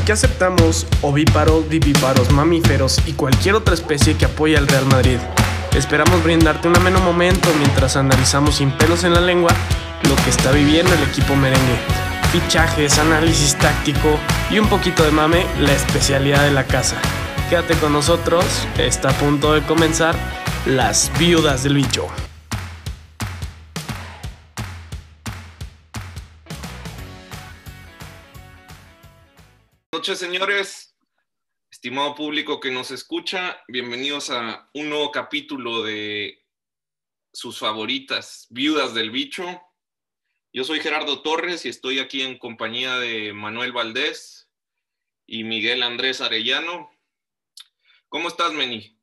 Aquí aceptamos ovíparos, vivíparos, mamíferos y cualquier otra especie que apoye al Real Madrid. Esperamos brindarte un ameno momento mientras analizamos sin pelos en la lengua lo que está viviendo el equipo merengue. Fichajes, análisis táctico y un poquito de mame, la especialidad de la casa. Quédate con nosotros, está a punto de comenzar Las Viudas del Bicho. Noches, señores. Estimado público que nos escucha, bienvenidos a un nuevo capítulo de sus favoritas, Viudas del Bicho. Yo soy Gerardo Torres y estoy aquí en compañía de Manuel Valdés y Miguel Andrés Arellano. ¿Cómo estás, Meni?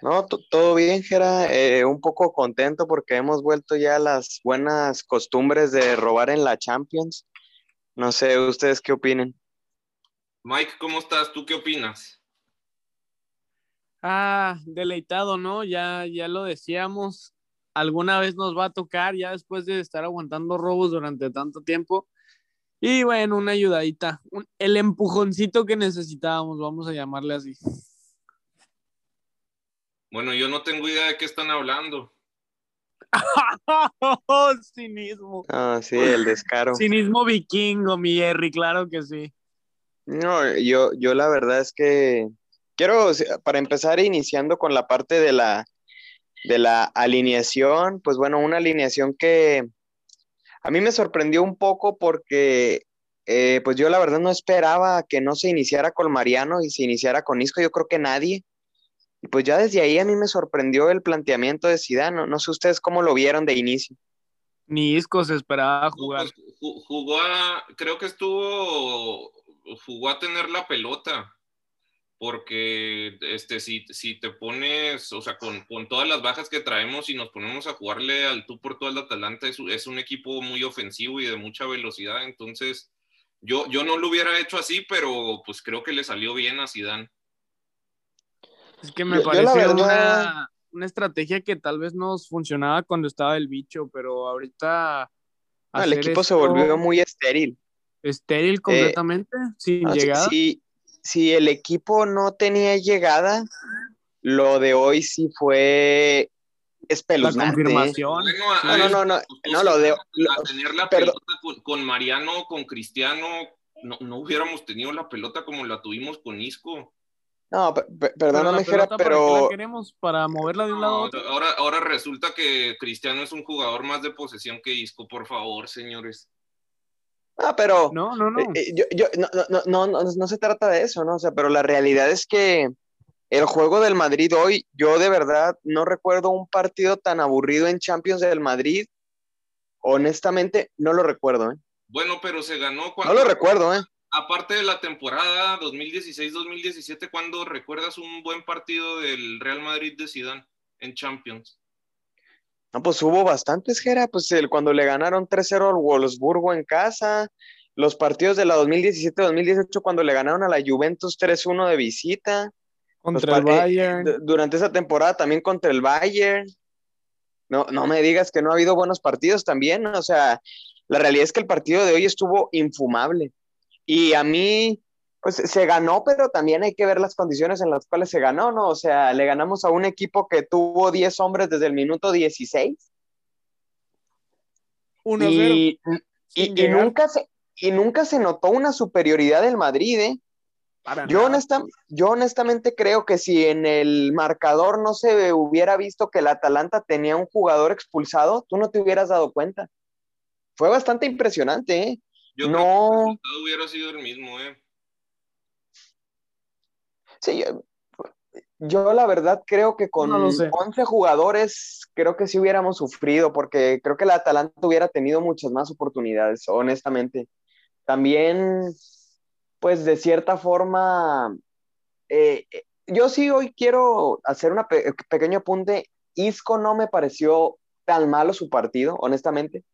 No, todo bien, Gera. Eh, un poco contento porque hemos vuelto ya a las buenas costumbres de robar en la Champions. No sé, ¿ustedes qué opinen? Mike, ¿cómo estás? ¿Tú qué opinas? Ah, deleitado, ¿no? Ya, ya lo decíamos. Alguna vez nos va a tocar, ya después de estar aguantando robos durante tanto tiempo. Y bueno, una ayudadita, el empujoncito que necesitábamos, vamos a llamarle así. Bueno, yo no tengo idea de qué están hablando. Cinismo. Ah, sí, el descaro. Cinismo vikingo, mi Jerry, claro que sí. No, yo, yo la verdad es que quiero, para empezar, iniciando con la parte de la, de la alineación, pues bueno, una alineación que a mí me sorprendió un poco porque, eh, pues yo la verdad no esperaba que no se iniciara con Mariano y se iniciara con Isco, yo creo que nadie. Y pues ya desde ahí a mí me sorprendió el planteamiento de Zidane. No, sé ustedes cómo lo vieron de inicio. Ni Isco se esperaba jugar. Pues, jugó a, creo que estuvo, jugó a tener la pelota. Porque este, si, si te pones, o sea, con, con, todas las bajas que traemos y nos ponemos a jugarle al tú por todo el Atalanta, es, es un equipo muy ofensivo y de mucha velocidad. Entonces, yo, yo no lo hubiera hecho así, pero pues creo que le salió bien a Zidane. Es que me parece una, estrategia que tal vez nos funcionaba cuando estaba el bicho, pero ahorita. el equipo se volvió muy estéril. Estéril eh, completamente, sin llegada. Si, si el equipo no tenía llegada, lo de hoy sí fue espeluznante. La confirmación. no, no, no, no, lo de. tener la pelota con, Mariano, con Cristiano, no, no hubiéramos tenido la pelota como la tuvimos con Isco. No, perdóname, pero. ¿Para queremos? ¿Para moverla de un lado a otro? Ahora, ahora resulta que Cristiano es un jugador más de posesión que Isco, por favor, señores. Ah, pero. No, no, no. Eh, yo, yo, no, no, no, no, no se trata de eso, ¿no? O sea, pero la realidad es que el juego del Madrid hoy, yo de verdad no recuerdo un partido tan aburrido en Champions del Madrid. Honestamente, no lo recuerdo, ¿eh? Bueno, pero se ganó cuando. No lo recuerdo, ¿eh? Aparte de la temporada 2016-2017, ¿cuándo recuerdas un buen partido del Real Madrid de Zidane en Champions? No, pues hubo bastantes, Gera, pues el, cuando le ganaron 3-0 al Wolfsburgo en casa, los partidos de la 2017-2018 cuando le ganaron a la Juventus 3-1 de visita. Contra el Bayern. durante esa temporada también contra el Bayern. No, no me digas que no ha habido buenos partidos también, o sea, la realidad es que el partido de hoy estuvo infumable. Y a mí, pues se ganó, pero también hay que ver las condiciones en las cuales se ganó, ¿no? O sea, le ganamos a un equipo que tuvo 10 hombres desde el minuto 16. y, y, nunca se, y nunca se notó una superioridad del Madrid, ¿eh? Yo, yo, honestamente creo que si en el marcador no se hubiera visto que el Atalanta tenía un jugador expulsado, tú no te hubieras dado cuenta. Fue bastante impresionante, ¿eh? Yo no. Creo que el resultado hubiera sido el mismo, ¿eh? Sí, yo, la verdad creo que con 11 jugadores creo que sí hubiéramos sufrido porque creo que el Atalanta hubiera tenido muchas más oportunidades, honestamente. También, pues de cierta forma, eh, eh, yo sí hoy quiero hacer un pequeño apunte. Isco no me pareció tan malo su partido, honestamente.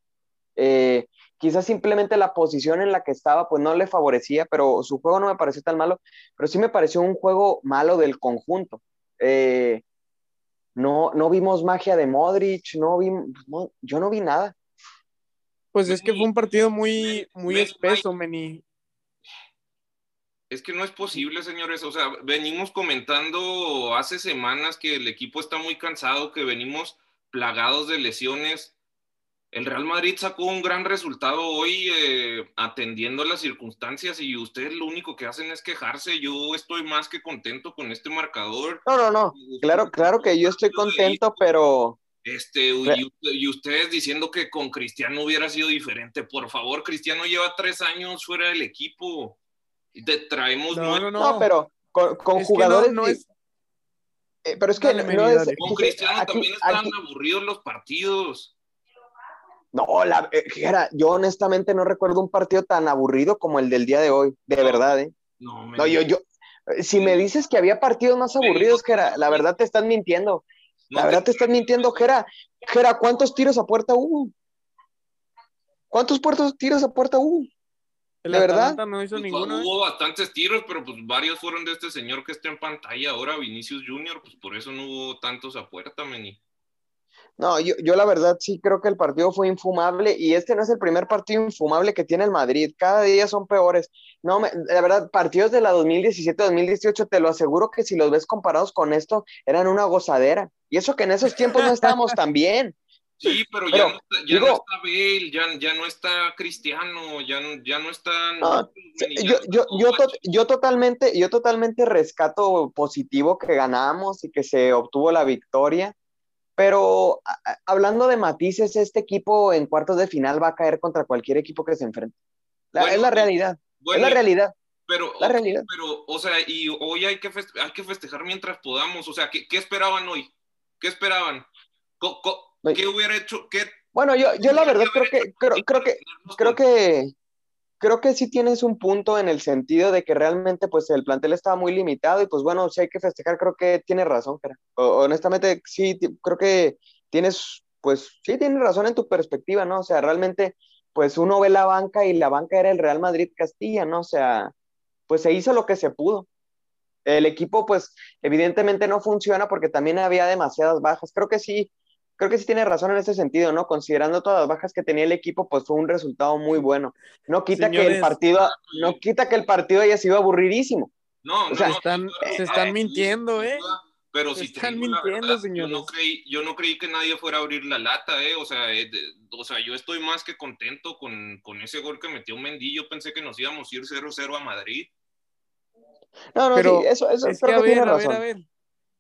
Eh, quizás simplemente la posición en la que estaba pues no le favorecía, pero su juego no me pareció tan malo, pero sí me pareció un juego malo del conjunto. Eh, no, no vimos magia de Modric, no vi, yo no vi nada. Pues es que fue un partido muy, muy espeso, Meni. Es que no es posible, señores. O sea, venimos comentando hace semanas que el equipo está muy cansado, que venimos plagados de lesiones. El Real Madrid sacó un gran resultado hoy eh, atendiendo las circunstancias y ustedes lo único que hacen es quejarse. Yo estoy más que contento con este marcador. No, no, no. Claro, claro que yo estoy contento, pero este, y, ustedes diciendo que con Cristiano hubiera sido diferente. Por favor, Cristiano lleva tres años fuera del equipo. Y te traemos. No, no, no, pero con, jugadores. No, es... Eh, pero es que no es. Con Cristiano también están aburridos los partidos. No, la, eh, yo honestamente no recuerdo un partido tan aburrido como el del día de hoy, de verdad, ¿eh? No, no yo, yo, si me dices que había partidos más aburridos, que era, la verdad te estás mintiendo. La verdad te estás mintiendo, Jera. Jera, ¿cuántos tiros a puerta hubo? ¿Cuántos puertos, tiros a puerta hubo? ¿De verdad? No hizo pues, ninguno. Hubo bastantes tiros, pero pues varios fueron de este señor que está en pantalla ahora, Vinicius Junior, pues por eso no hubo tantos a puerta, Meni. No, yo, yo, la verdad sí creo que el partido fue infumable y este no es el primer partido infumable que tiene el Madrid. Cada día son peores. No, la verdad, partidos de la 2017-2018, te lo aseguro que si los ves comparados con esto, eran una gozadera. Y eso que en esos tiempos no estábamos tan bien. Sí, pero, ya, no, ya no está Bale, ya, ya, no está Cristiano, ya, ya no está... yo, yo, yo, yo, totalmente, yo totalmente rescato positivo que ganamos y que se obtuvo la victoria pero hablando de matices, este equipo en cuartos de final va a caer contra cualquier equipo que se enfrente. es la realidad. es la realidad. Pero, la realidad. pero, o sea, y hoy hay que, hay que festejar mientras podamos. O sea, ¿qué, qué esperaban hoy? ¿Qué esperaban? ¿Qué hubiera hecho? ¿Qué, bueno, yo, yo la verdad creo que, creo, creo que, creo que, creo que sí tienes un punto en el sentido de que realmente pues el plantel estaba muy limitado y pues bueno, si hay que festejar, creo que tienes razón, honestamente sí, creo que tienes, pues sí tienes razón en tu perspectiva, ¿no? O sea, realmente pues uno ve la banca y la banca era el Real Madrid Castilla, ¿no? O sea, pues se hizo lo que se pudo. El equipo pues evidentemente no funciona porque también había demasiadas bajas. Creo que sí, creo que sí tiene razón en ese sentido, ¿no? Considerando todas las bajas que tenía el equipo, pues fue un resultado muy bueno. No quita que el partido, ah, no quita que el partido haya sido aburridísimo. No, o sea, están, se están mintiendo, ¿eh? Pero si están mintiendo, señores. Yo no, creí, yo no creí que nadie fuera a abrir la lata, ¿eh? O sea, eh, o sea yo estoy más que contento con, con ese gol que metió Mendy. Yo pensé que nos íbamos a ir 0-0 a Madrid. No, no, pero eso, eso es que, a ver, a ver, a ver.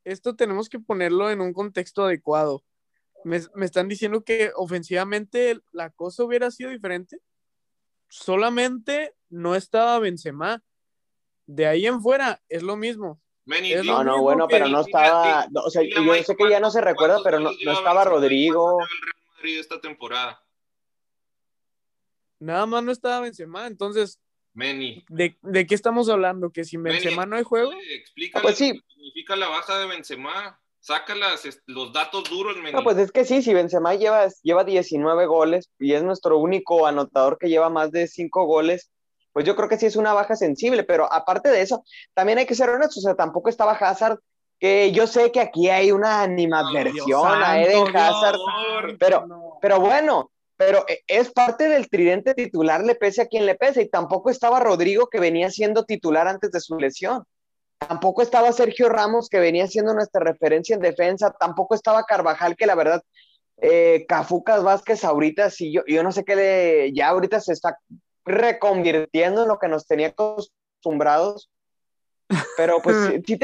Esto tenemos que ponerlo en un contexto adecuado me, están diciendo que ofensivamente la cosa hubiera sido diferente. Solamente no estaba Benzema. De ahí en fuera es lo mismo. no, no, bueno, pero no estaba. o sea, yo sé que ya no se recuerda, pero no, estaba Rodrigo. esta temporada. Nada más no estaba Benzema, entonces. ¿De, ¿De, qué estamos hablando? ¿Que sin Benzema no hay juego? Explícame pues sí. qué significa la baja de Benzema. Saca los datos duros, No, pues es que sí, si Benzema lleva, lleva 19 goles y es nuestro único anotador que lleva más de 5 goles, pues yo creo que sí es una baja sensible, pero aparte de eso, también hay que ser honestos, o sea, tampoco estaba Hazard, que yo sé que aquí hay una animadversión a Eden Hazard, pero, pero bueno, pero e, es parte del tridente titular, le pese a quien le pese, y tampoco estaba Rodrigo, que venía siendo titular antes de su lesión. Tampoco estaba Sergio Ramos, que venía siendo nuestra referencia en defensa. Tampoco estaba Carvajal, que la verdad, eh, Cafucas Vázquez ahorita, sí, yo, yo no sé qué le, ya ahorita se está reconvirtiendo en lo que nos tenía acostumbrados. Pero pues sí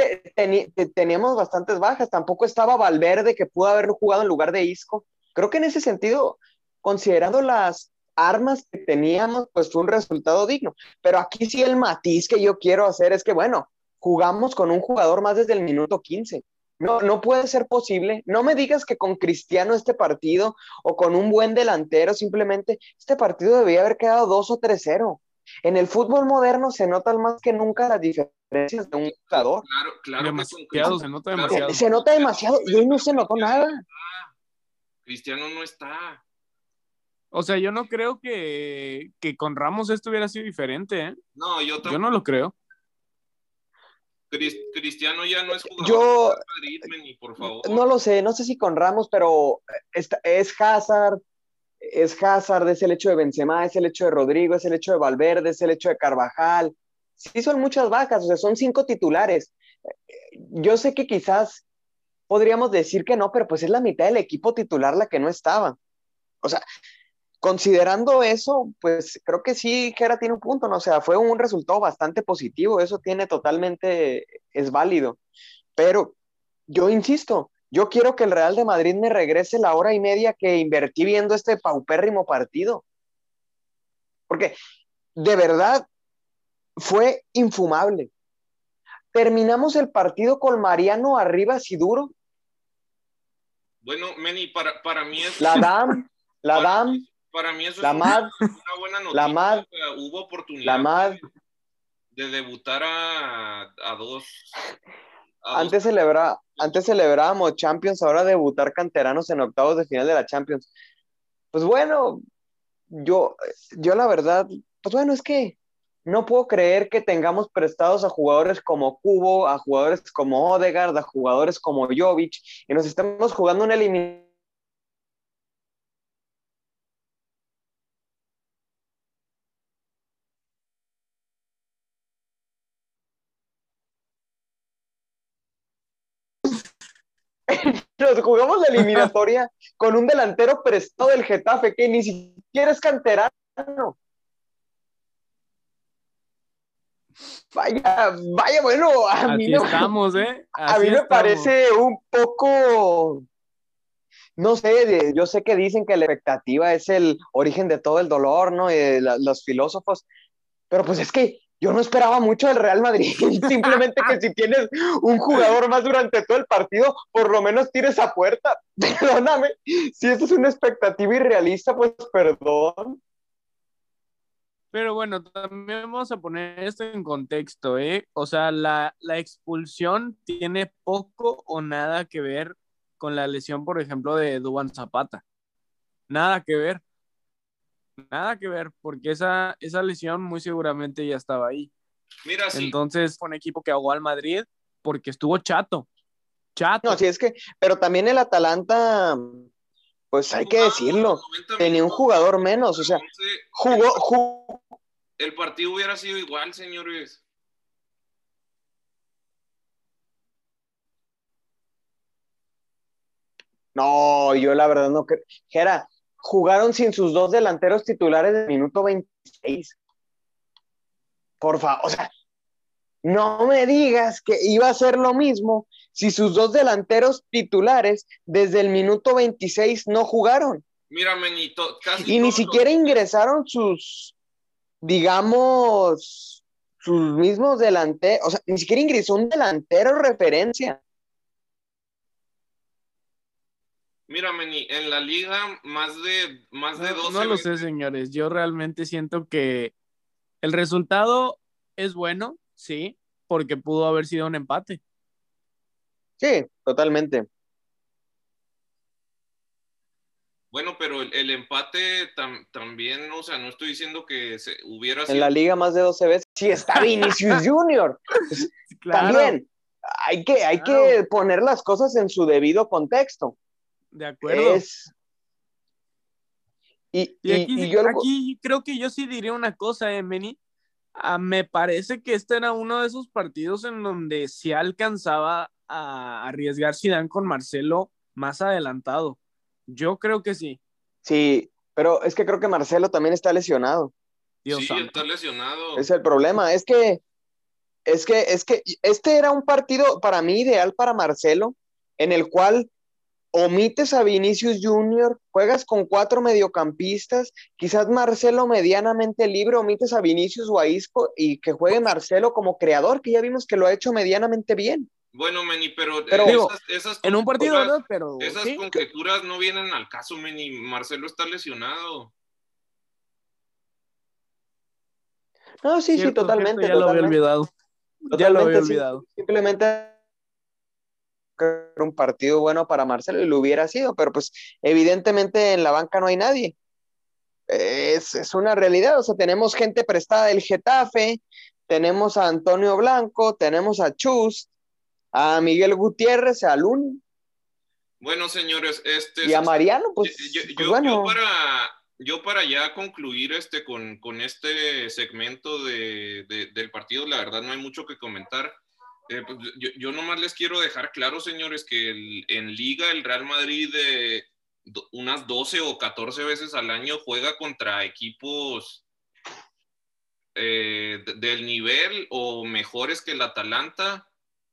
teníamos bastantes bajas. Tampoco estaba Valverde, que pudo haberlo jugado en lugar de Isco. Creo que en ese sentido, considerando las armas que teníamos, pues fue un resultado digno. Pero aquí sí el matiz que yo quiero hacer es que, bueno, jugamos con un jugador más desde el minuto 15. No, no puede ser posible. No me digas que con Cristiano este partido o con un buen delantero, simplemente este partido debía haber quedado 2 o 3-0. En el fútbol moderno se notan más que nunca las diferencias de un jugador. Claro, claro. Demasiado, se nota demasiado. Se nota demasiado y hoy no se notó nada. Cristiano no está. O sea, yo no creo que, que con Ramos esto hubiera sido diferente. ¿eh? No, yo tampoco. Yo no lo creo. Cristiano ya no es jugador yo, por favor. No lo sé, no sé si con Ramos, pero es, es Hazard, es Hazard, es el hecho de Benzema, es el hecho de Rodrigo, es el hecho de Valverde, es el hecho de Carvajal. Sí son muchas bajas, o sea, son cinco titulares. Yo sé que quizás podríamos decir que no, pero pues es la mitad del equipo titular la que no estaba. O sea, considerando eso, pues creo que sí, Gera tiene un punto, ¿no? O sea, fue un resultado bastante positivo, eso tiene totalmente, es válido. Pero yo insisto, yo quiero que el Real de Madrid me regrese la hora y media que invertí viendo este paupérrimo partido. Porque de verdad fue infumable. Terminamos el partido con Mariano arriba y duro. Bueno, Meni, para, para mí es... La DAM, la DAM. Para mí eso la es MAD, una, buena noticia. la MAD, Hubo oportunidad la MAD. de debutar a, a dos... a Antes, dos- celebra, antes celebrábamos Champions, ahora debutar canteranos en octavos de final de la Champions. Pues bueno, yo, yo la verdad, pues bueno, es que no puedo creer que tengamos prestados a jugadores como Cubo, a jugadores como Odegaard, a jugadores como Jovic, y nos estamos jugando una eliminación. Nos jugamos la eliminatoria con un delantero prestado del Getafe que ni siquiera es canterano. Vaya, vaya, bueno, a mí, no- estamos, ¿eh? a mí me estamos. parece un poco, no sé, yo sé que dicen que la expectativa es el origen de todo el dolor, ¿no? Eh, la- los filósofos, pero pues es que yo no esperaba mucho del Real Madrid, simplemente que si tienes un jugador más durante todo el partido, por lo menos tires a puerta, perdóname, si eso es una expectativa irrealista, pues perdón. Pero bueno, también vamos a poner esto en contexto, ¿eh? O sea, la, la expulsión tiene poco o nada que ver con la lesión, por ejemplo, de Duban Zapata. Nada que ver. Nada que ver, porque esa, esa lesión muy seguramente ya estaba ahí. Mira, sí. Entonces, fue un equipo que ahogó al Madrid porque estuvo chato. Chato. No, sí es que, pero también el Atalanta, pues hay que Jugaba decirlo, 90 tenía un jugador menos, o sea, jugó, jugó, El partido hubiera sido igual, señores. No, yo la verdad no creo. Jera, jugaron sin sus dos delanteros titulares del minuto 26. Por favor, o sea, no me digas que iba a ser lo mismo si sus dos delanteros titulares desde el minuto 26 no jugaron. Mira, Menito, casi Y ni siquiera ingresaron sus, digamos, sus mismos delanteros, o sea, ni siquiera ingresó un delantero referencia. Mira, Meni, en la liga más de más de No, 12 no lo sé, señores. Yo realmente siento que el resultado es bueno, sí, porque pudo haber sido un empate. Sí, totalmente. Bueno, pero el, el empate tam- también, o sea, no estoy diciendo que se hubiera En la liga más de 12 veces. Sí, está Vinicius Junior. Claro, También. Hay que, hay Claro. que poner las cosas en su debido contexto. De acuerdo. Es. Y, Y aquí, y- yo lo- aquí creo que yo sí diría una cosa, eh, Meni. Ah, me parece que este era uno de esos partidos en donde se alcanzaba a arriesgar Zidane con Marcelo más adelantado. Yo creo que sí. Sí, pero es que creo que Marcelo también está lesionado. Dios sí, santo. está lesionado. Es el problema. Es que, es que, es que este era un partido para mí ideal para Marcelo, en el cual omites a Vinicius Junior, juegas con cuatro mediocampistas, quizás Marcelo medianamente libre, omites a Vinicius o a Isco y que juegue Marcelo como creador, que ya vimos que lo ha hecho medianamente bien. Bueno, Meni, pero, Pero- Digo, esas, esas En un partido. Pero Esas sí. conjeturas no vienen al caso, Meni. Marcelo está lesionado. No, sí, sí, totalmente. ya lo había totalmente. olvidado. Ya lo Totalmente, había sí. olvidado. Simplemente era un partido bueno para Marcelo y lo hubiera sido, pero pues evidentemente en la banca no hay nadie. Es, es una realidad, o sea, tenemos gente prestada del Getafe, tenemos a Antonio Blanco, tenemos a Chus, a Miguel Gutiérrez, a Luni. Bueno, señores, este... Y a Mariano, pues, pues bueno. para, yo para ya concluir este, con, con este segmento de, del partido, la verdad no hay mucho que comentar. Eh, pues, yo, nomás les quiero dejar claro, señores, que en Liga el Real Madrid de unas 12 o 14 veces al año juega contra equipos eh, del nivel o mejores que el Atalanta,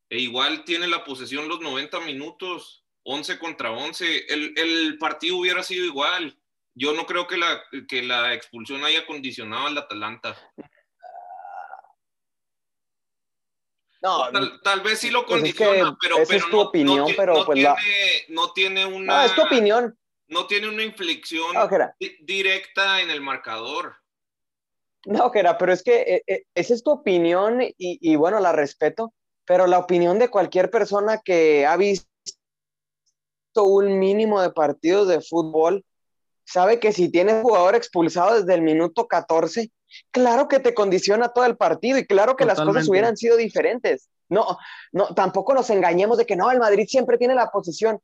e igual tiene la posesión los 90 minutos, 11 contra 11. El, el partido hubiera sido igual yo no creo que la, que la expulsión haya condicionado al Atalanta. No, tal, vez sí lo pues condiciona, pero, esa es tu opinión, pero pues tiene, no tiene una. No, es tu opinión. No tiene una inflexión directa en el marcador. No, Gera, pero es que eh, eh, esa es tu opinión y, y, bueno, la respeto, pero la opinión de cualquier persona que ha visto un mínimo de partidos de fútbol sabe que si tienes jugador expulsado desde el minuto 14, claro que te condiciona todo el partido y claro que las cosas hubieran sido diferentes. No, no, tampoco nos engañemos de que no, el Madrid siempre tiene la posición.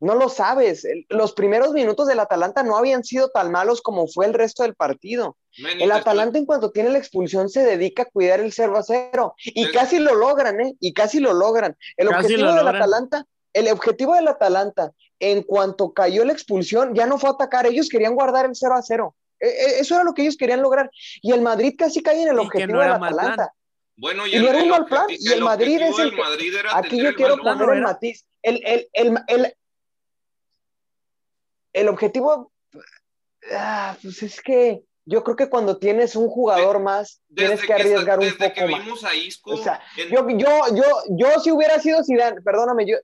No lo sabes. Los primeros minutos del Atalanta no habían sido tan malos como fue el resto del partido. el Atalanta, en cuanto tiene la expulsión, se dedica a cuidar el 0 a 0. Y casi lo logran, ¿eh? Y casi lo logran. El objetivo del Atalanta, el objetivo del Atalanta en cuanto cayó la expulsión, ya no fue a atacar, ellos querían guardar el 0 a 0. E, e, eso era lo que ellos querían lograr. Y el Madrid casi cae en el objetivo de la Atalanta. Bueno, y, el, no era un mal plan. Y el, Madrid es el. aquí yo quiero poner el matiz. El, el, el, objetivo. Ah, pues es que yo creo que cuando tienes un jugador más, tienes que arriesgar un poco más. o sea, yo, yo, yo, yo si hubiera sido Zidane, perdóname, yo,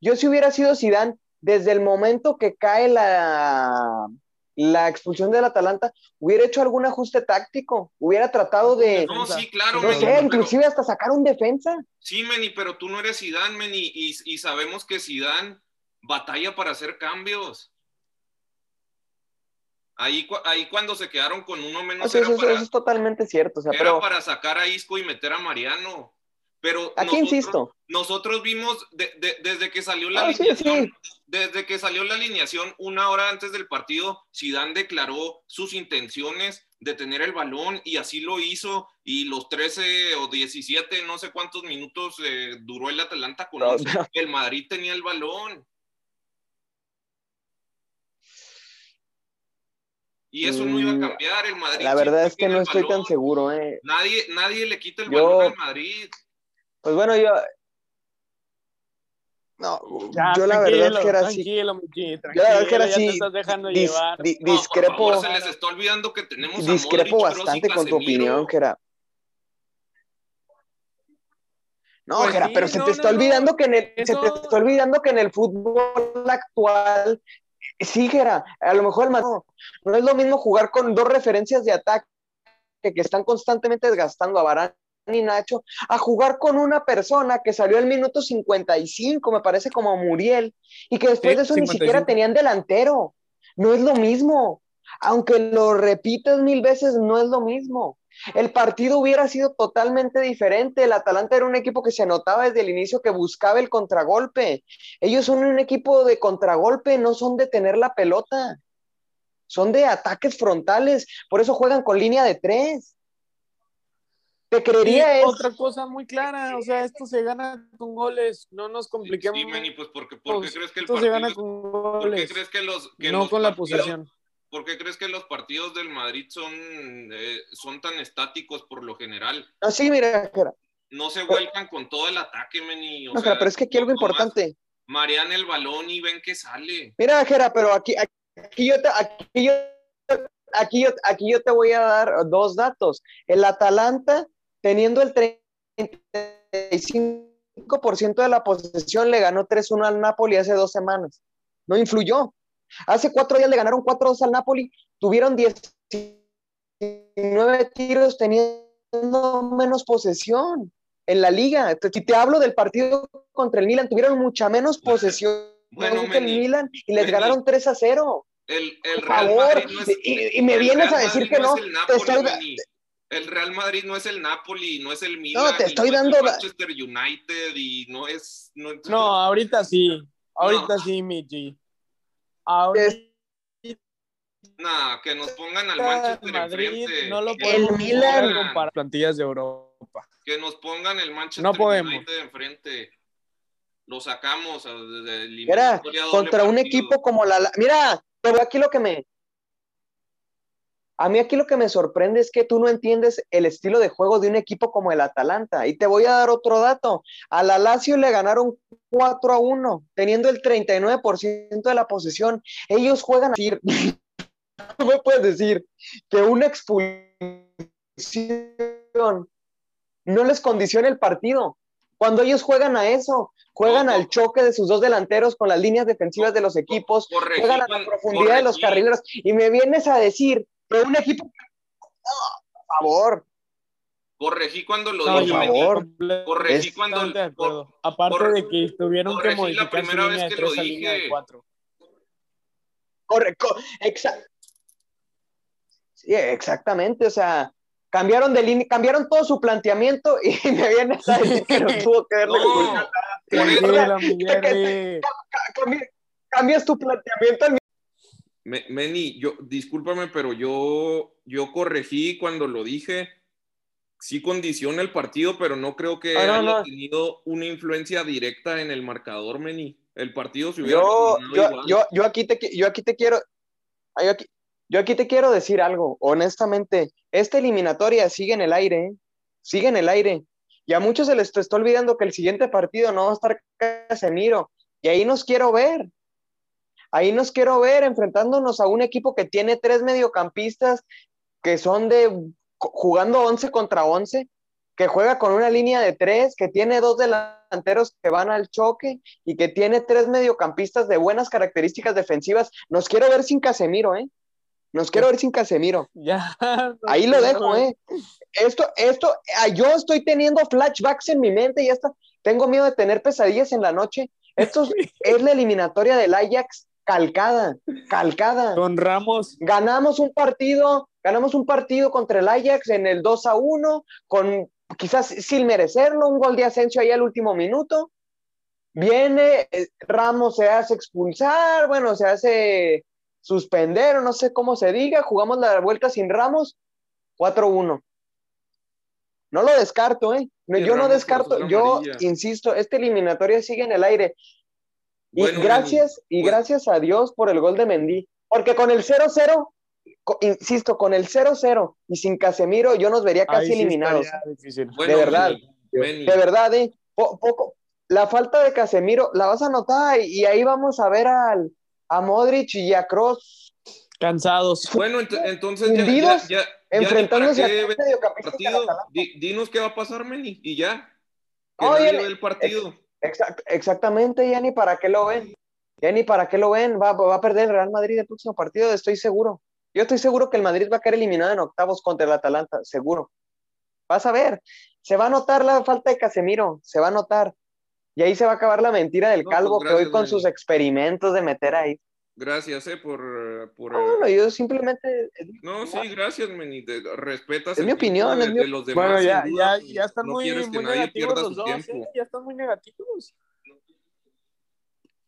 yo si hubiera sido Zidane, desde el momento que cae la, la expulsión del Atalanta, hubiera hecho algún ajuste táctico, hubiera tratado de... No, sí, claro. No sé, inclusive hasta sacar un defensa. Sí, Meni, pero tú no eres Zidane, Meni, y, sabemos que Zidane batalla para hacer cambios. Ahí, ahí cuando se quedaron con uno menos. Ah, eso, es totalmente cierto. O sea, era para sacar a Isco y meter a Mariano. Pero aquí insisto. Nosotros vimos desde que salió la ah, alineación, desde que salió la alineación una hora antes del partido, Zidane declaró sus intenciones de tener el balón y así lo hizo y los 13 o 17, no sé cuántos minutos eh, duró el Atalanta con el Madrid tenía el balón. Y eso no iba a mm, cambiar, el Madrid. La verdad es que no estoy tan seguro, eh. Nadie, nadie le quita el balón al Madrid. Pues bueno, yo. No, yo la verdad es que era así. Tranquilo, Michi, tranquilo. Yo la verdad es que era así. estás dejando llevar. discrepo. se les está olvidando que tenemos Discrepo bastante con tu opinión, que era. No, pues pero se te está olvidando que en el, se te está olvidando que en el fútbol actual, sí, Gera, a lo mejor el no, no es lo mismo jugar con dos referencias de ataque que, que están constantemente desgastando a Barán ni Nacho a jugar con una persona que salió al minuto 55, me parece como Muriel, y que después de eso ni siquiera tenían delantero. No es lo mismo. Aunque lo repites mil veces, no es lo mismo. El partido hubiera sido totalmente diferente. El Atalanta era un equipo que se anotaba desde el inicio que buscaba el contragolpe. Ellos son un equipo de contragolpe, no son de tener la pelota. Son de ataques frontales. Por eso juegan con línea de tres. Te creería es... Otra cosa muy clara, o sea, esto se gana con goles, no nos compliquemos. Sí, Manny, pues porque, porque crees que el partido... se gana con goles. crees que los... Que no con la posesión. ¿Por qué crees que los partidos del Madrid son, eh, son tan estáticos por lo general? Así, mira, No se vuelcan con todo el ataque, Meni. no, pero es que aquí algo importante. Marean el balón y ven que sale. Mira, Jera, pero aquí, aquí, yo te, aquí, yo, aquí, yo, aquí yo te voy a dar dos datos. El Atalanta teniendo el 35% de la posesión, le ganó 3-1 al Napoli hace dos semanas. No influyó. Hace cuatro días le ganaron 4-2 al Napoli, tuvieron 19 tiros teniendo menos posesión en la liga. Si te hablo del partido contra el Milan, tuvieron mucha menos posesión que el Milan y les ganaron 3 0. El, el Real Madrid no es, y, me vienes a decir que no. El Real Madrid no es el Napoli, no es el Milan. No, te estoy dando. Manchester United y no es. No, ahorita sí. ahorita sí, Michi. Ahorita no, que nos pongan al Manchester Madrid, enfrente. No lo El podemos Milan. comparar plantillas de Europa. Que nos pongan el Manchester No podemos. United enfrente. Lo sacamos el Mira, contra un partido. equipo como la... Mira, pero aquí lo que me... A mí aquí lo que me sorprende es que tú no entiendes el estilo de juego de un equipo como el Atalanta. Y te voy a dar otro dato. A la Lazio le ganaron 4 a 1, teniendo el 39% de la posesión. Ellos juegan así. No me puedes decir que una expulsión no les condiciona el partido. Cuando ellos juegan a eso, juegan No, al choque de sus dos delanteros con las líneas defensivas de los equipos, juegan a la profundidad de los carrileros y me vienes a decir que un equipo, No, por favor, Corregí cuando lo No, dije. por favor. Corregí cuando- de acuerdo. Aparte cor- de que tuvieron que corregí la modificar su primera línea vez que lo dije. cuatro. correcto, sí, exactamente, o sea, cambiaron de línea, cambiaron todo su planteamiento y me vienes a decir que no tuvo que ver No, Cambias tu planteamiento al Meni, yo, discúlpame, pero yo, yo corregí cuando lo dije. Sí condiciona el partido, pero no creo que Ah, no, haya no. tenido una influencia directa en el marcador, Meni. El partido se hubiera yo, yo, yo, yo aquí te, yo aquí te quiero, yo aquí, yo aquí te quiero decir algo, honestamente, esta eliminatoria sigue en el aire, ¿eh? sigue en el aire, y a muchos se les está olvidando que el siguiente partido no va a estar Casemiro, y ahí nos quiero ver, ahí nos quiero ver enfrentándonos a un equipo que tiene tres mediocampistas que son de jugando 11 contra 11, que juega con una línea de tres, que tiene dos delanteros que van al choque y que tiene tres mediocampistas de buenas características defensivas. Nos quiero ver sin Casemiro, ¿eh? Nos quiero ver sin Casemiro. Ya. Ahí lo dejo, ¿eh? Esto, esto, ah, yo estoy teniendo flashbacks en mi mente y hasta tengo miedo de tener pesadillas en la noche. Esto es, es la eliminatoria del Ajax calcada, calcada. Con Ramos. Ganamos un partido, ganamos un partido contra el Ajax en el 2 a 1, con quizás sin merecerlo, un gol de Asensio ahí al último minuto. Viene, eh, Ramos se hace expulsar, bueno, se hace suspender, o no sé cómo se diga, jugamos la vuelta sin Ramos, 4-1. No lo descarto, ¿eh? No, yo no descarto, yo amarilla. insisto, esta eliminatoria sigue en el aire. Y Bueno, gracias, y bueno. gracias a Dios por el gol de Mendy. Porque con el 0-0, co- insisto, con el 0-0 y sin Casemiro, yo nos vería casi sí eliminados. Bueno, de verdad. Meni, De verdad, ¿eh? Po- poco, la falta de Casemiro la vas a notar y, y ahí vamos a ver al, a Modric y a Kroos Cansados. Bueno, ent- entonces ya, ya, enfrentándose a partido. Di- dinos qué va a pasar, Meni, y ya. Que Oye, nadie ve el partido. Exact- exactamente, ni para qué lo ven. Ni para qué lo ven. Va, va a perder el Real Madrid el próximo partido, estoy seguro. Yo estoy seguro que el Madrid va a quedar eliminado en octavos contra el Atalanta, seguro. Vas a ver, se va a notar la falta de Casemiro, se va a notar. Y ahí se va a acabar la mentira del No, calvo pues, que hoy con Dani. sus experimentos de meter ahí. Gracias, eh, por... por No, bueno, yo simplemente. No, sí, gracias, Meni. Te- respetas Es el mi opinión, de, es mi de los demás. Bueno, ya, ya, y ya están no muy, que muy nadie negativos los dos, tiempo. ¿eh? Ya están muy negativos.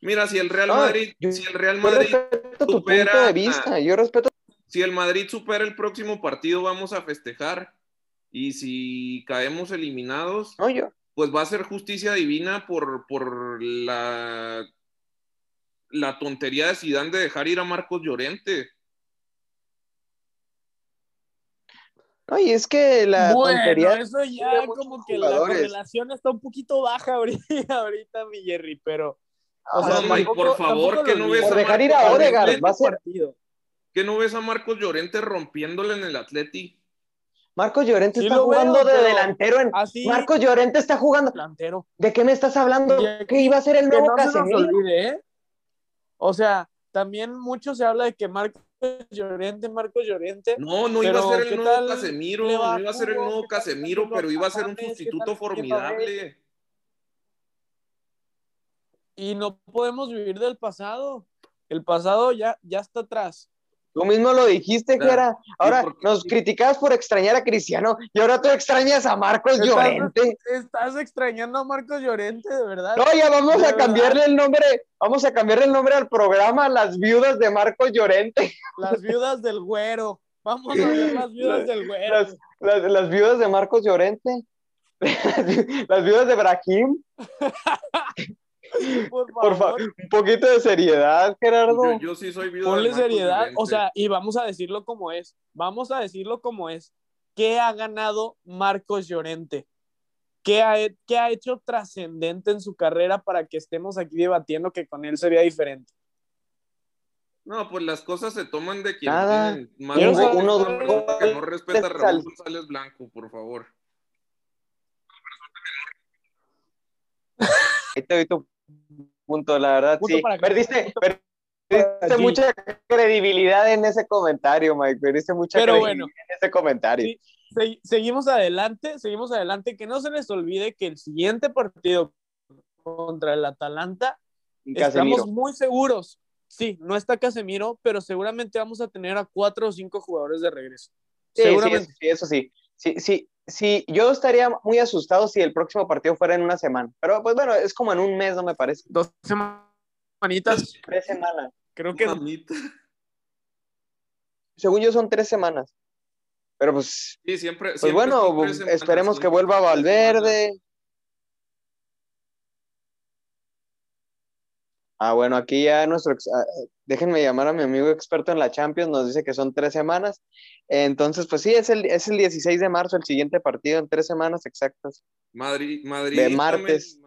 Mira, si el Real No, Madrid, yo- si el Real Yo Madrid, respeto tu supera punto de vista. Yo respeto. si el Madrid supera el próximo partido, vamos a festejar. Y si caemos eliminados, No, yo. pues va a ser justicia divina por, por la, la tontería de Zidane de dejar ir a Marcos Llorente. No, y es que la bueno, tontería. eso ya como que la correlación está un poquito baja ahorita, ahorita mi Jerry, pero o Ah, sea, no, tampoco- por favor, que no ves Por a dejar ir a? Odegaard, va a ser- partido. ¿Qué no ves a Marcos Llorente rompiéndole en el Atleti? Marcos Llorente Sí está lo veo, jugando de delantero en. Así, Marcos Llorente está jugando. delantero. ¿De qué me estás hablando? ¿Que iba a ser el Que nuevo no se nos Casemiro? olvide, ¿eh? O sea, también mucho se habla de que Marcos Llorente, Marcos Llorente, No, no iba a ser el ¿qué nuevo Casemiro, no iba a ser el nuevo ¿Qué tal Casemiro, pero iba a ser un sustituto formidable. y no podemos vivir del pasado. El pasado ya, ya está atrás. Tú mismo lo dijiste, que era. Ahora nos criticabas por extrañar a Cristiano y ahora tú extrañas a Marcos Llorente. Estás extrañando a Marcos Llorente, de verdad. No, ya vamos a cambiarle el nombre, vamos a cambiarle el nombre al programa Las Viudas de Marcos Llorente. Las Viudas del Güero. Vamos a ver las Viudas del Güero. Las, Viudas de Marcos Llorente. las Viudas de Brahim. Por favor. un poquito de seriedad, Gerardo. Yo, sí soy Ponle seriedad, o sea, y vamos a decirlo como es. Vamos a decirlo como es. ¿Qué ha ganado Marcos Llorente? ¿Qué ha, qué ha hecho trascendente en su carrera para que estemos aquí debatiendo que con él sería diferente? No, pues las cosas se toman de quien Nada. tienen más uno, que no respeta a Raúl González Blanco, por favor. Ahí te doy tu punto, la verdad, sí. Perdiste, perdiste mucha credibilidad en ese comentario, Mike. Perdiste mucha Pero credibilidad en ese comentario. seguimos adelante, seguimos adelante. Que no se les olvide que el siguiente partido contra el Atalanta estamos muy seguros. Sí, no está Casemiro, pero seguramente vamos a tener a cuatro o cinco jugadores de regreso. Sí, seguramente. Sí, eso sí. Sí, sí, sí, yo estaría muy asustado si el próximo partido fuera en una semana. Pero pues bueno, es como en un mes, no me parece. Dos semanitas. Tres semanas. Creo que. Según yo son tres semanas. Pero pues. Sí, siempre. Pues bueno, esperemos que vuelva Valverde. Ah, bueno, aquí ya nuestro, ah, déjenme llamar a mi amigo experto en la Champions, nos dice que son tres semanas. Entonces, pues sí, es el, es el 16 de marzo el siguiente partido, en tres semanas exactas. Madrid, Madrid. De martes.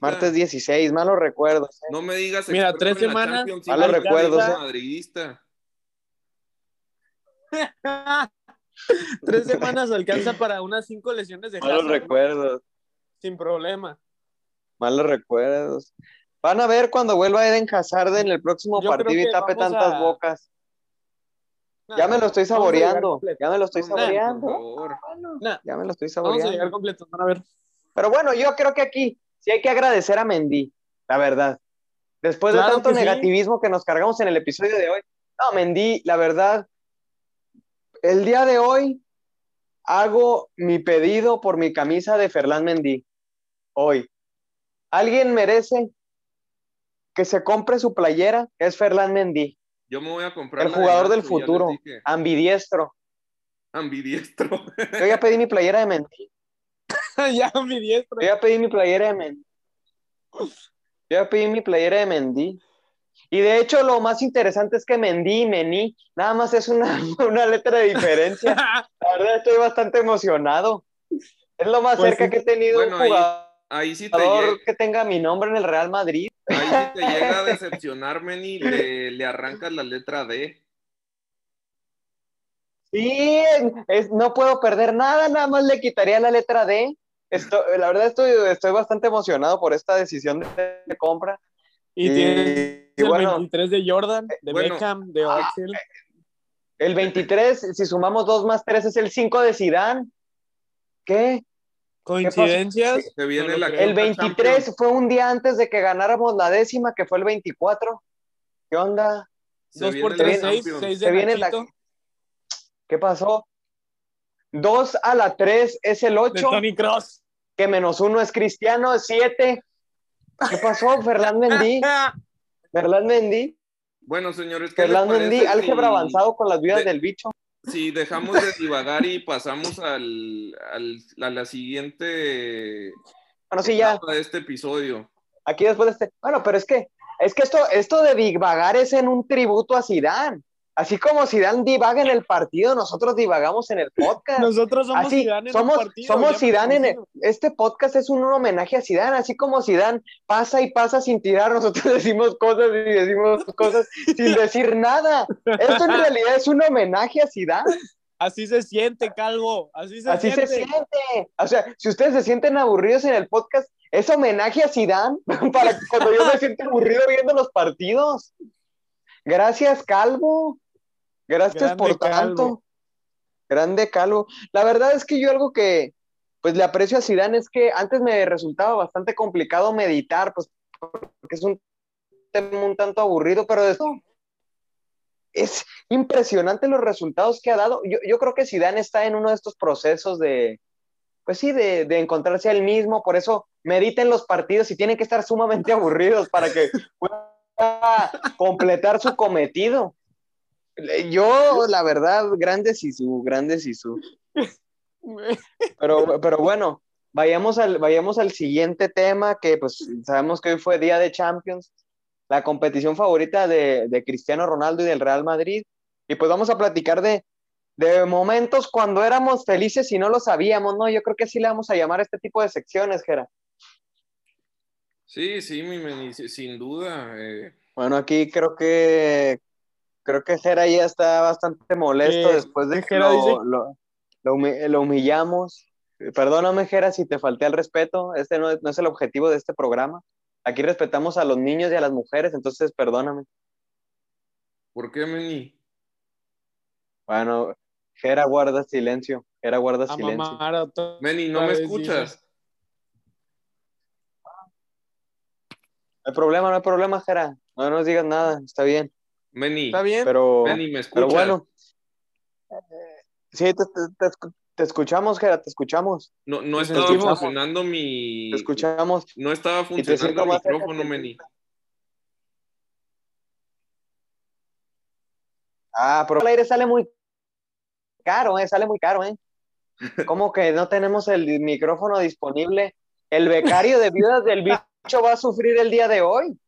Martes 16, malos recuerdos. ¿eh? No me digas. Mira, tres semanas. malos recuerdos. ¿eh? Madridista. tres semanas alcanza para unas cinco lesiones de Malos recuerdos. Sin problema. Malos recuerdos. Van a ver cuando vuelva Eden Hazard en el próximo partido y tape tantas bocas. ya me lo estoy saboreando. Ya me lo estoy saboreando. Ya me lo estoy saboreando. Vamos a llegar completo. Van a ver. Pero bueno, yo creo que aquí sí hay que agradecer a Mendy, la verdad. Después de tanto negativismo que nos cargamos en el episodio de hoy. No, Mendy, la verdad, el día de hoy hago mi pedido por mi camisa de Ferland Mendy. Hoy. ¿Alguien merece que se compre su playera es Ferland Mendy. Yo me voy a comprar. El jugador del futuro, ambidiestro. Ambidiestro. Yo ya pedí mi playera de Mendy. ya ambidiestro. Yo ya pedí mi playera de Mendy. Yo ya pedí mi playera de Mendy. Y de hecho, lo más interesante es que Mendy y Mení nada más es una, una letra de diferencia. La verdad, estoy bastante emocionado. Es lo más pues cerca que he tenido un jugador ahí sí te que tenga mi nombre en el Real Madrid. Ahí sí te llega a decepcionarme ni le, le arrancas la letra D. Sí, no puedo perder nada, nada más le quitaría la letra D. la verdad estoy, estoy bastante emocionado por esta decisión de, compra. Y, tiene el 23 de Jordan, de Beckham, de ah, Oxel. el 23, si sumamos 2 más 3, es el 5 de Zidane. ¿Qué? Coincidencias. el 23 fue un día antes de que ganáramos la décima, que fue el 24. ¿Qué onda? 2 por 3, 6, 6 de viene la... ¿Qué pasó? 2 a la 3 es el 8. De Tony Cross. Que menos 1 es Cristiano, 7. ¿Qué pasó? Ferland Mendy. Ferland Mendy. Bueno, señores. Ferland Mendy, álgebra avanzado con las vidas del bicho si dejamos de divagar y pasamos al, a la siguiente bueno, sí, ya. de este episodio. Aquí después de este. Bueno, pero es que, es que esto, esto de divagar es en un tributo a Zidane. Así como Zidane divaga en el partido, nosotros divagamos en el podcast. Nosotros somos Zidane en somos, el partido. Somos Zidane en este podcast es un, homenaje a Zidane, así como Zidane pasa y pasa sin tirar, nosotros decimos cosas y decimos cosas sin decir nada. Esto en realidad es un homenaje a Zidane. Así se siente, Calvo. Así se así siente. se siente. O sea, si ustedes se sienten aburridos en el podcast, es homenaje a Zidane para cuando yo me siento aburrido viendo los partidos. Gracias, Calvo. Gracias por tanto. Grande Calvo. La verdad es que yo algo que pues le aprecio a Zidane es que antes me resultaba bastante complicado meditar, pues porque es un tema un tanto aburrido, pero de eso es impresionante los resultados que ha dado. Yo, yo creo que Zidane está en uno de estos procesos de, pues sí, de, de encontrarse a él mismo, por eso mediten los partidos y tienen que estar sumamente aburridos para que pueda completar su cometido. Yo, la verdad, grande su grande su Pero, pero bueno, vayamos al, vayamos al siguiente tema, que pues sabemos que hoy fue día de Champions, la competición favorita de, de Cristiano Ronaldo y del Real Madrid. Y pues vamos a platicar de, de momentos cuando éramos felices y no lo sabíamos, ¿no? Yo creo que sí le vamos a llamar a este tipo de secciones, Gera. Sí, sí, mi, sin duda. Eh. Bueno, aquí creo que creo que Jera ya está bastante molesto eh, después de que lo, lo, humillamos. Perdóname, Jera, si te falté al respeto. Este no, es el objetivo de este programa. Aquí respetamos a los niños y a las mujeres, entonces perdóname. ¿Por qué, Meni? Bueno, Jera guarda silencio. Jera guarda silencio. Meni, ¿no me escuchas? No hay problema, no hay problema, Jera. No nos digas nada, está bien. Meni, está bien. Pero, Meni, ¿me escuchas? Pero bueno. sí, te, escuchamos, Jera, te escuchamos. No, no estaba funcionando mi. Te escuchamos. No estaba funcionando el micrófono, Meni. Ah, pero el aire sale muy caro, ¿eh? Sale muy caro, ¿eh? ¿Cómo que no tenemos el micrófono disponible? El becario de viudas del va a sufrir el día de hoy.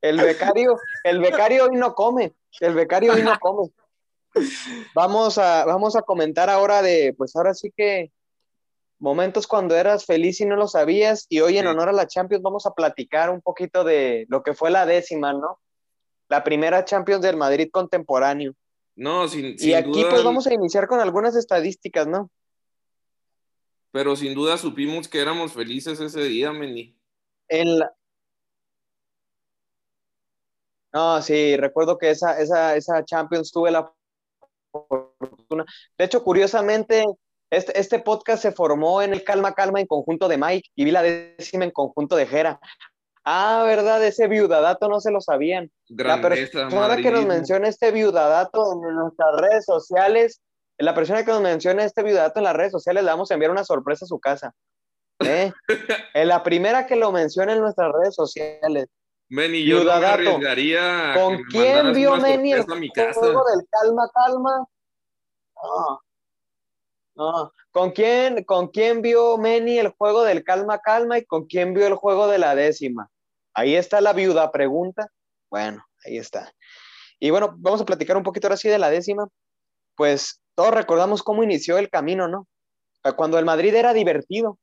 El becario, el becario hoy no come, el becario hoy no come. Vamos a, vamos a comentar ahora de, pues ahora sí que momentos cuando eras feliz y no lo sabías, y hoy en honor a la Champions vamos a platicar un poquito de lo que fue la décima, ¿no? La primera Champions del Madrid contemporáneo. No, sin, Y aquí pues vamos a iniciar con algunas estadísticas, ¿no? Pero sin duda supimos que éramos felices ese día, Meni. En la... No, sí, recuerdo que esa, esa, esa Champions tuve la fortuna. De hecho, curiosamente, este, este podcast se formó en el Calma Calma en conjunto de Mike y vi la décima en conjunto de Jera. Ah, verdad, ese viudadato no se lo sabían. la persona que nos menciona este viudadato en nuestras redes sociales, la persona que nos menciona este viudadato en las redes sociales, le vamos a enviar una sorpresa a su casa. ¿Eh? en la primera que lo menciona en nuestras redes sociales. Meni, yo no me arriesgaría ¿Con quién vio Meni el juego del calma, calma? No. No. ¿Con quién, ¿Con quién vio Meni el juego del calma, calma y con quién vio el juego de la décima? Ahí está la viuda pregunta. Bueno, ahí está. Y bueno, vamos a platicar un poquito ahora sí de la décima. Pues todos recordamos cómo inició el camino, ¿no? Cuando el Madrid era divertido,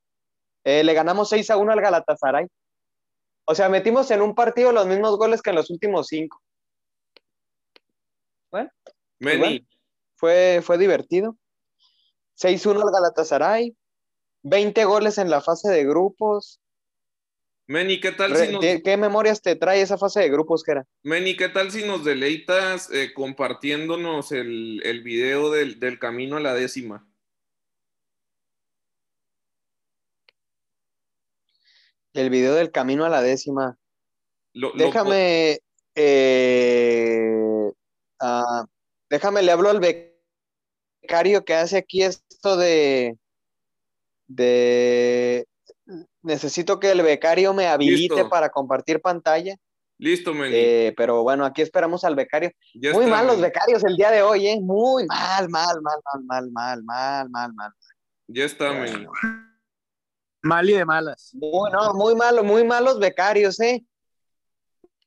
eh, le ganamos 6 a 1 al Galatasaray. O sea, metimos en un partido los mismos goles que en los últimos cinco. Bueno, fue, fue divertido. 6-1 al Galatasaray, 20 goles en la fase de grupos. Meni, ¿qué tal si nos... ¿Qué, memorias te trae esa fase de grupos? Meni, ¿qué tal si nos deleitas eh, compartiéndonos el, el video del, del camino a la décima? El video del camino a la décima. déjame. Eh, ah, déjame, le hablo al becario que hace aquí esto de. de. Necesito que el becario me habilite para compartir pantalla. Listo, Meni. Eh, pero bueno, aquí esperamos al becario. Muy mal los becarios el día de hoy, ¿eh? Muy mal, mal, mal, mal, mal, mal, mal, mal, mal. Ya está, Meni. Mal y de malas. Muy, no, muy malo, muy malos becarios, ¿eh?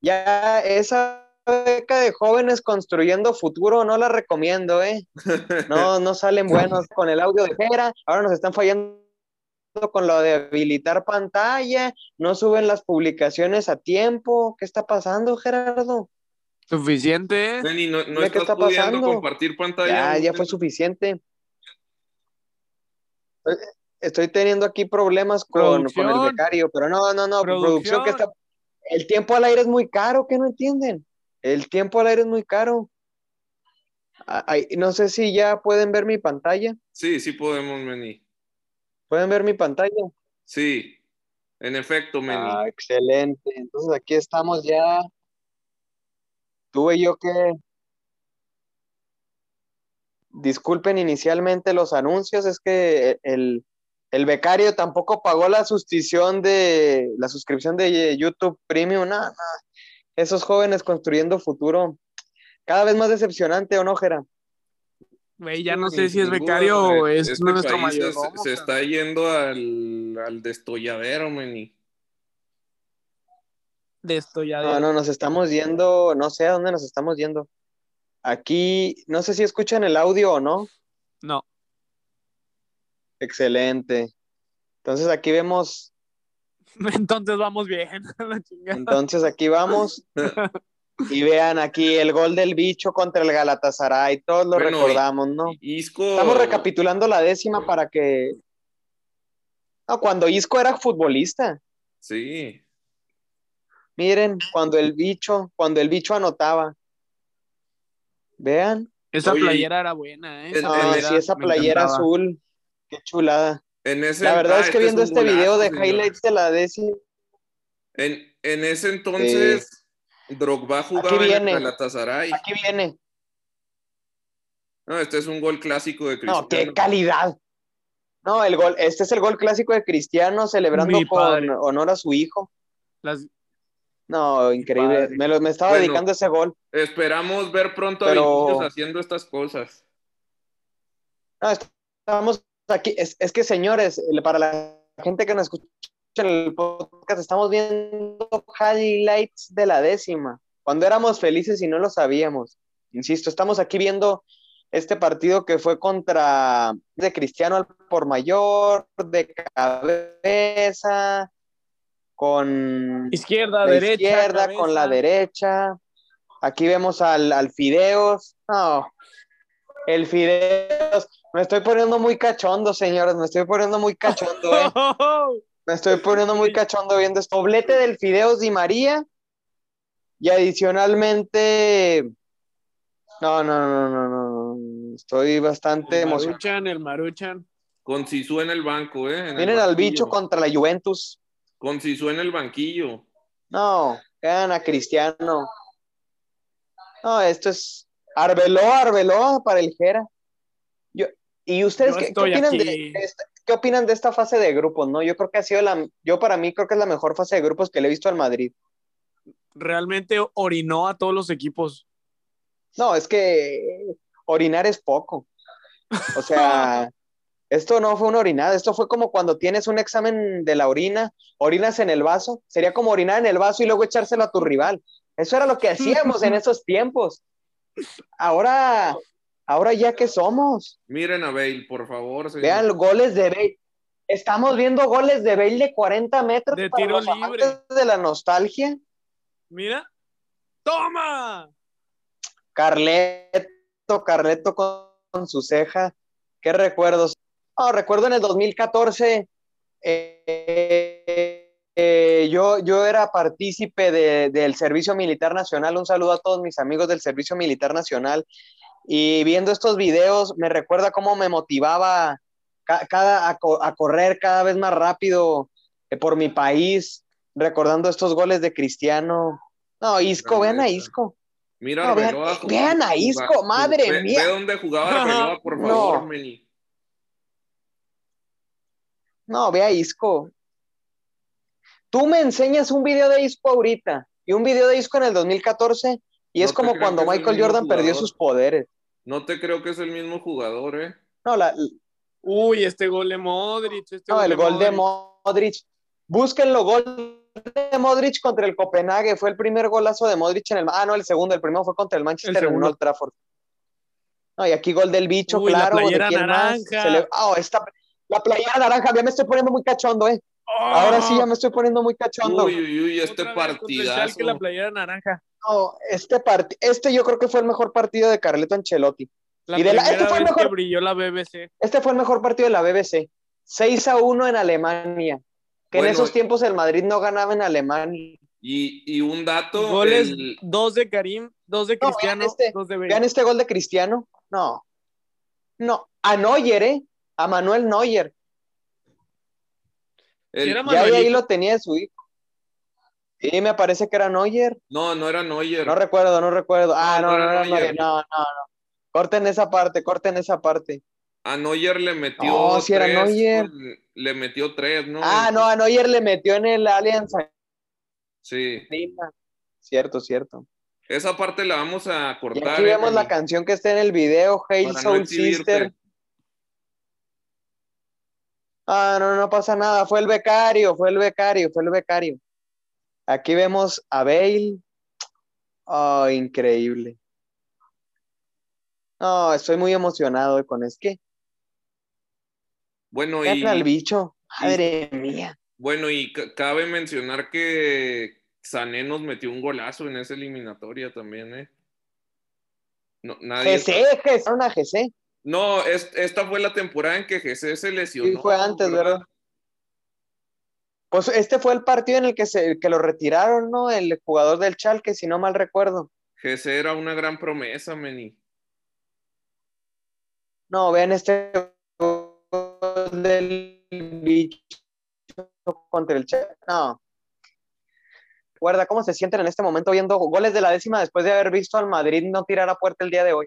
Ya esa beca de jóvenes construyendo futuro no la recomiendo, ¿eh? No, no salen buenos con el audio de Jera, ahora nos están fallando con lo de habilitar pantalla, no suben las publicaciones a tiempo. ¿Qué está pasando, Gerardo? Suficiente. ¿eh? no, no está pudiendo compartir pantalla. Ya, ya fue suficiente estoy teniendo aquí problemas con, el becario, pero no, no, no, producción. que está... El tiempo al aire es muy caro, ¿qué no entienden? El tiempo al aire es muy caro. no sé si ya pueden ver mi pantalla. Sí, sí podemos, Meni. ¿Pueden ver mi pantalla? Sí, en efecto, Meni. Ah, excelente. Entonces aquí estamos ya. Tuve yo que disculpen inicialmente los anuncios, es que el, becario tampoco pagó la suscripción de la suscripción de YouTube Premium, nada, Esos jóvenes construyendo futuro, cada vez más decepcionante, ¿o no, Jera? Güey, ya no sé si es becario o es este nuestro mayor. Se, está yendo al, al destolladero, meni. Destolladero. No, no, nos estamos yendo, no sé a dónde nos estamos yendo. Aquí, no sé si escuchan el audio o no. No. Excelente. Entonces aquí vemos. Entonces vamos bien. Entonces aquí vamos. Y vean aquí el gol del bicho contra el Galatasaray. Todos lo recordamos, ¿no? Estamos recapitulando la décima para que. No, cuando Isco era futbolista. Sí. Miren, cuando el bicho, cuando el bicho anotaba. Vean. Esa playera era buena, ¿eh? sí, esa playera azul. Qué chulada. la verdad es que viendo este video de highlights de la décima. En, en ese entonces, Drogba jugaba en el Galatasaray. Aquí viene. No, este es un gol clásico de Cristiano. No, qué calidad. No, el gol, este es el gol clásico de Cristiano celebrando con honor a su hijo. Las, no, increíble. Me, lo, me, estaba dedicando ese gol. Esperamos ver pronto a Vinicius haciendo estas cosas. No, estamos aquí. Es, que, señores, para la gente que nos escucha en el podcast, estamos viendo highlights de la décima. Cuando éramos felices y no lo sabíamos. Insisto, estamos aquí viendo este partido que fue contra de Cristiano al por mayor, de cabeza, con izquierda, derecha, izquierda, con la derecha. Aquí vemos al, al Fideos. No, el Fideos. Me estoy poniendo muy cachondo, señores. Me estoy poniendo muy cachondo. Eh. Me estoy poniendo muy cachondo viendo esto. Doblete del Fideos Di María. Y adicionalmente. No, no, no, no, no. Estoy bastante emocionado. Maruchan, el Maruchan. Con Sisu en el banco, ¿eh? Miren al bicho contra la Juventus. Con Sisu en el banquillo. No, gana Cristiano. No, esto es Arbeló, Arbeló para el Jera. ¿Y ustedes qué, opinan de, esta, qué, opinan de, esta fase de grupos? No, yo creo que ha sido la, yo para mí creo que es la mejor fase de grupos que le he visto al Madrid. Realmente orinó a todos los equipos. No, es que orinar es poco. O sea, Esto no fue una orinada, esto fue como cuando tienes un examen de la orina, orinas en el vaso, sería como orinar en el vaso y luego echárselo a tu rival. Eso era lo que hacíamos en esos tiempos. Ahora, ahora ya que somos. Miren a Bale, por favor. Vean los goles de Bale. Estamos viendo goles de Bale de 40 metros de tiro libre. de la nostalgia. Mira. ¡Toma! Carleto, Carleto con su ceja. Qué recuerdos. No, recuerdo en el 2014, eh, eh, yo, yo era partícipe del Servicio Militar Nacional. Un saludo a todos mis amigos del Servicio Militar Nacional. Y viendo estos videos, me recuerda cómo me motivaba cada, a, correr cada vez más rápido eh, por mi país, recordando estos goles de Cristiano. No, Isco, vean a Isco. Mira, vean, a Isco, madre mía. Ve dónde jugaba por favor, Meni. No, ve a Isco. Tú me enseñas un video de Isco ahorita y un video de Isco en el 2014 y es como cuando Michael Jordan perdió sus poderes. No te creo que es el mismo jugador, ¿eh? No, la... Uy, este gol de Modric. Este no, el gol de Modric. Búsquenlo, gol de Modric contra el Copenhague. Fue el primer golazo de Modric en el... Ah, no, el segundo. El primero fue contra el Manchester en Old Trafford. No, y aquí gol del bicho, claro. La naranja. Ah, esta... La playera naranja, ya me estoy poniendo muy cachondo, ¿eh? Ahora sí ya me estoy poniendo muy cachondo. Uy, uy, uy, este partidazo. que la playera naranja. No, este este yo creo que fue el mejor partido de Carleto Ancelotti. La y de la, este fue el mejor, brilló la BBC. Este fue el mejor partido de la BBC. 6 a 1 en Alemania. Que en esos tiempos el Madrid no ganaba en Alemania. Y, y un dato. Goles, dos de Karim, dos de Cristiano, vean este, dos de Vean este gol de Cristiano. No. No. A Neuer, ¿eh? a Manuel Neuer. ya ahí lo tenía su hijo. Sí, me parece que era Neuer. No, no era Neuer. No recuerdo, no recuerdo. Ah, no, no, no, no, no, no, Corten esa parte, corten esa parte. A Neuer le metió. No, si era Neuer. Le metió tres, ¿no? Ah, no, a Neuer le metió en el Alianza. Sí. Cierto, cierto. Esa parte la vamos a cortar. Y aquí vemos la canción que está en el video, Hail Soul Sister. Ah, no, no pasa nada. Fue el becario, fue el becario, fue el becario. Aquí vemos a Bale. Oh, increíble. No, estoy muy emocionado con es que. Bueno, y. al bicho. Madre mía. Bueno, y cabe mencionar que Sané nos metió un golazo en esa eliminatoria también, ¿eh? No, nadie GC, una GC. No, esta fue la temporada en que GC se lesionó. Sí, fue antes, ¿verdad? Pues este fue el partido en el que, se, que lo retiraron, ¿no? El jugador del Chalque, si no mal recuerdo. GC era una gran promesa, Meni. No, vean este del bicho contra el Chalque. No. Recuerda cómo se sienten en este momento viendo goles de la décima después de haber visto al Madrid no tirar a puerta el día de hoy.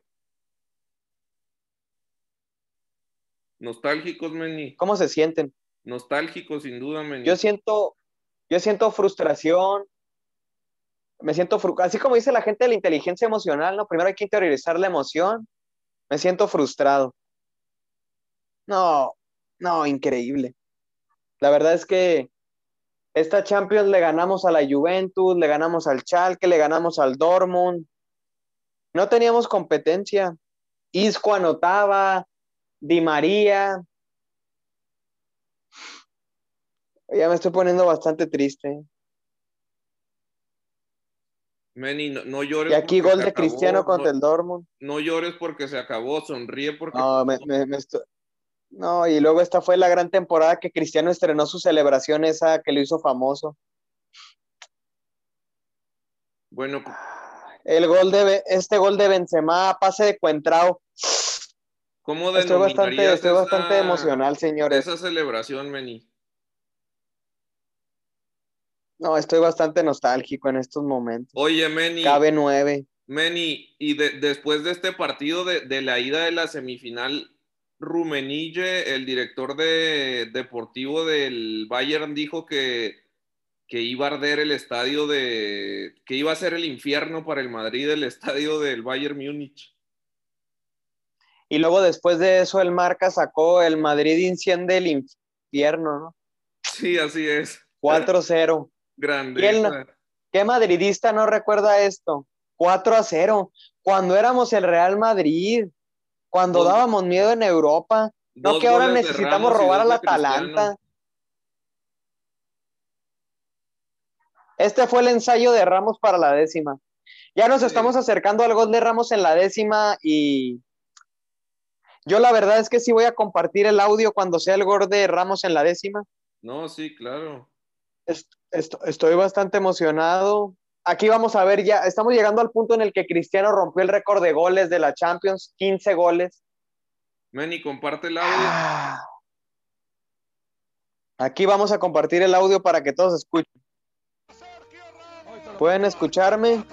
Nostálgicos, Meni. ¿Cómo se sienten? Nostálgicos, sin duda. Yo siento, yo siento frustración. Me siento, así como dice la gente de la inteligencia emocional, ¿no? Primero hay que interiorizar la emoción. Me siento frustrado. No, no, increíble. La verdad es que esta Champions le ganamos a la Juventus, le ganamos al Schalke, le ganamos al Dortmund. No teníamos competencia. Isco anotaba, Di María. Ya me estoy poniendo bastante triste. Meni, no, llores. Y aquí gol de Cristiano contra el Dortmund. No llores porque se acabó, sonríe porque. No, me, no, y luego esta fue la gran temporada que Cristiano estrenó su celebración esa que lo hizo famoso. Bueno. El gol de este gol de Benzema, pase de Cuentrao. ¿Cómo estoy bastante, estoy bastante emocional, señores. Esa celebración, Meni. No, estoy bastante nostálgico en estos momentos. Oye, Meni. Cabe nueve. Meni, y después de este partido de, de, la ida de la semifinal, Rumenille, el director de, deportivo del Bayern, dijo que, que iba a arder el estadio de. que iba a ser el infierno para el Madrid, el estadio del Bayern Múnich. Y luego después de eso el Marca sacó el Madrid inciende el infierno, ¿no? Sí, así es. 4-0. Grande. ¿Qué madridista no recuerda esto? 4 a 0. Cuando éramos el Real Madrid, cuando dábamos miedo en Europa, no que ahora necesitamos robar al Atalanta. Este fue el ensayo de Ramos para la décima. Ya nos estamos acercando al gol de Ramos en la décima y yo la verdad es que sí voy a compartir el audio cuando sea el gol de Ramos en la décima. No, sí, claro. Estoy bastante emocionado. Aquí vamos a ver ya, estamos llegando al punto en el que Cristiano rompió el récord de goles de la Champions, 15 goles. Manny, comparte el audio. Ah. Aquí vamos a compartir el audio para que todos escuchen. ¿Pueden escucharme?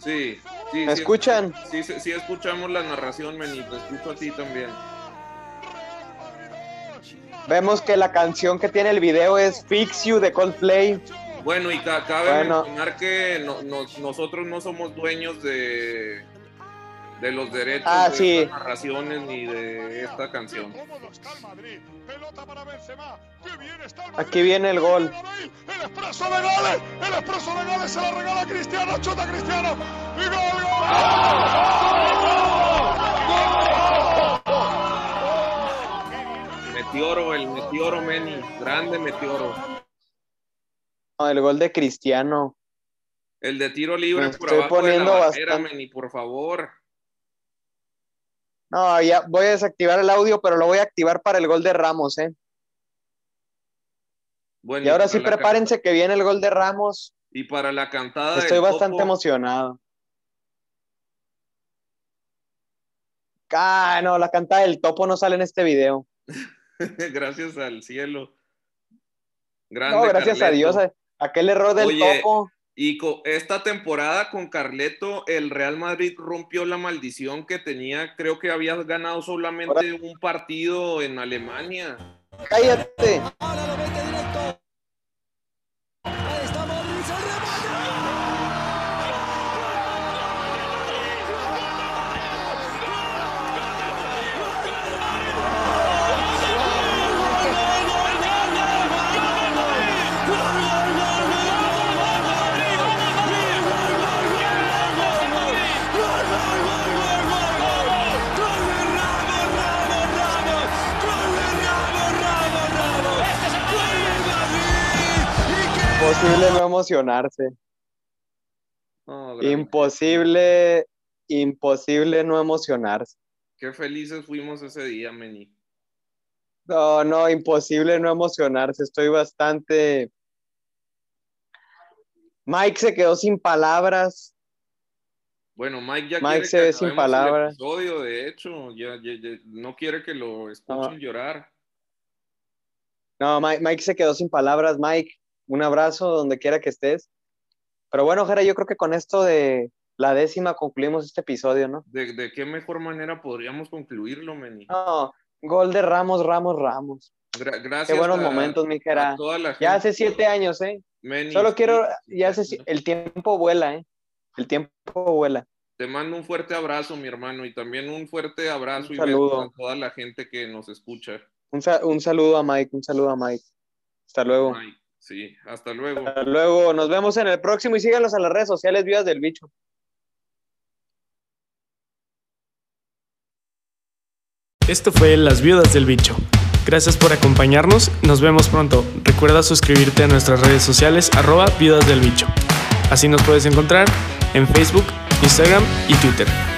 Sí. ¿Me escuchan? Sí, sí, escuchamos la narración, Meni, te escucho a ti también. Vemos que la canción que tiene el video es Fix You de Coldplay. Bueno, y cabe mencionar que nosotros no somos dueños de, de los derechos ah, de estas narraciones ni de esta canción. Aquí viene el gol. El expreso de goles, el expreso de goles se la regala Cristiano, chuta Cristiano y gol, gol. Meteoro, el Meteoro Meni, grande Meteoro. el gol de Cristiano. El de tiro libre por abajo poniendo de la Meni, por favor. No, ya voy a desactivar el audio, pero lo voy a activar para el gol de Ramos, ¿eh? y ahora sí prepárense que viene el gol de Ramos. Y para la cantada. Estoy bastante emocionado. Ah, no, la cantada del topo no sale en este video. gracias al cielo. no, gracias a Dios. Aquel error del topo. Y esta temporada con Carleto, el Real Madrid rompió la maldición que tenía. Creo que había ganado solamente un partido en Alemania. Cállate. Imposible no emocionarse. imposible, imposible no emocionarse. Qué felices fuimos ese día, Meni. No, no, imposible no emocionarse. Estoy bastante. Mike se quedó sin palabras. Bueno, Mike ya Mike se ve sin palabras. El de hecho, ya, no quiere que lo escuchen llorar. No, Mike se quedó sin palabras. Mike, un abrazo donde quiera que estés. Pero bueno, Jera, yo creo que con esto de la décima concluimos este episodio, ¿no? ¿De, qué mejor manera podríamos concluirlo, Meni? No, gol de Ramos, Ramos, Ramos. gracias. Qué buenos momentos, mi Jera. Ya hace siete años, ¿eh? Solo quiero, ya hace, el tiempo vuela, ¿eh? El tiempo vuela. Te mando un fuerte abrazo, mi hermano, y también un fuerte abrazo y saludo a toda la gente que nos escucha. Un, saludo a Mike, un saludo a Mike. Hasta luego. Sí, hasta luego. Hasta luego, nos vemos en el próximo y síganos en las redes sociales Vidas del Bicho. Esto fue Las Viudas del Bicho. Gracias por acompañarnos, nos vemos pronto. Recuerda suscribirte a nuestras redes sociales arroba Viudas del Bicho. Así nos puedes encontrar en Facebook, Instagram y Twitter.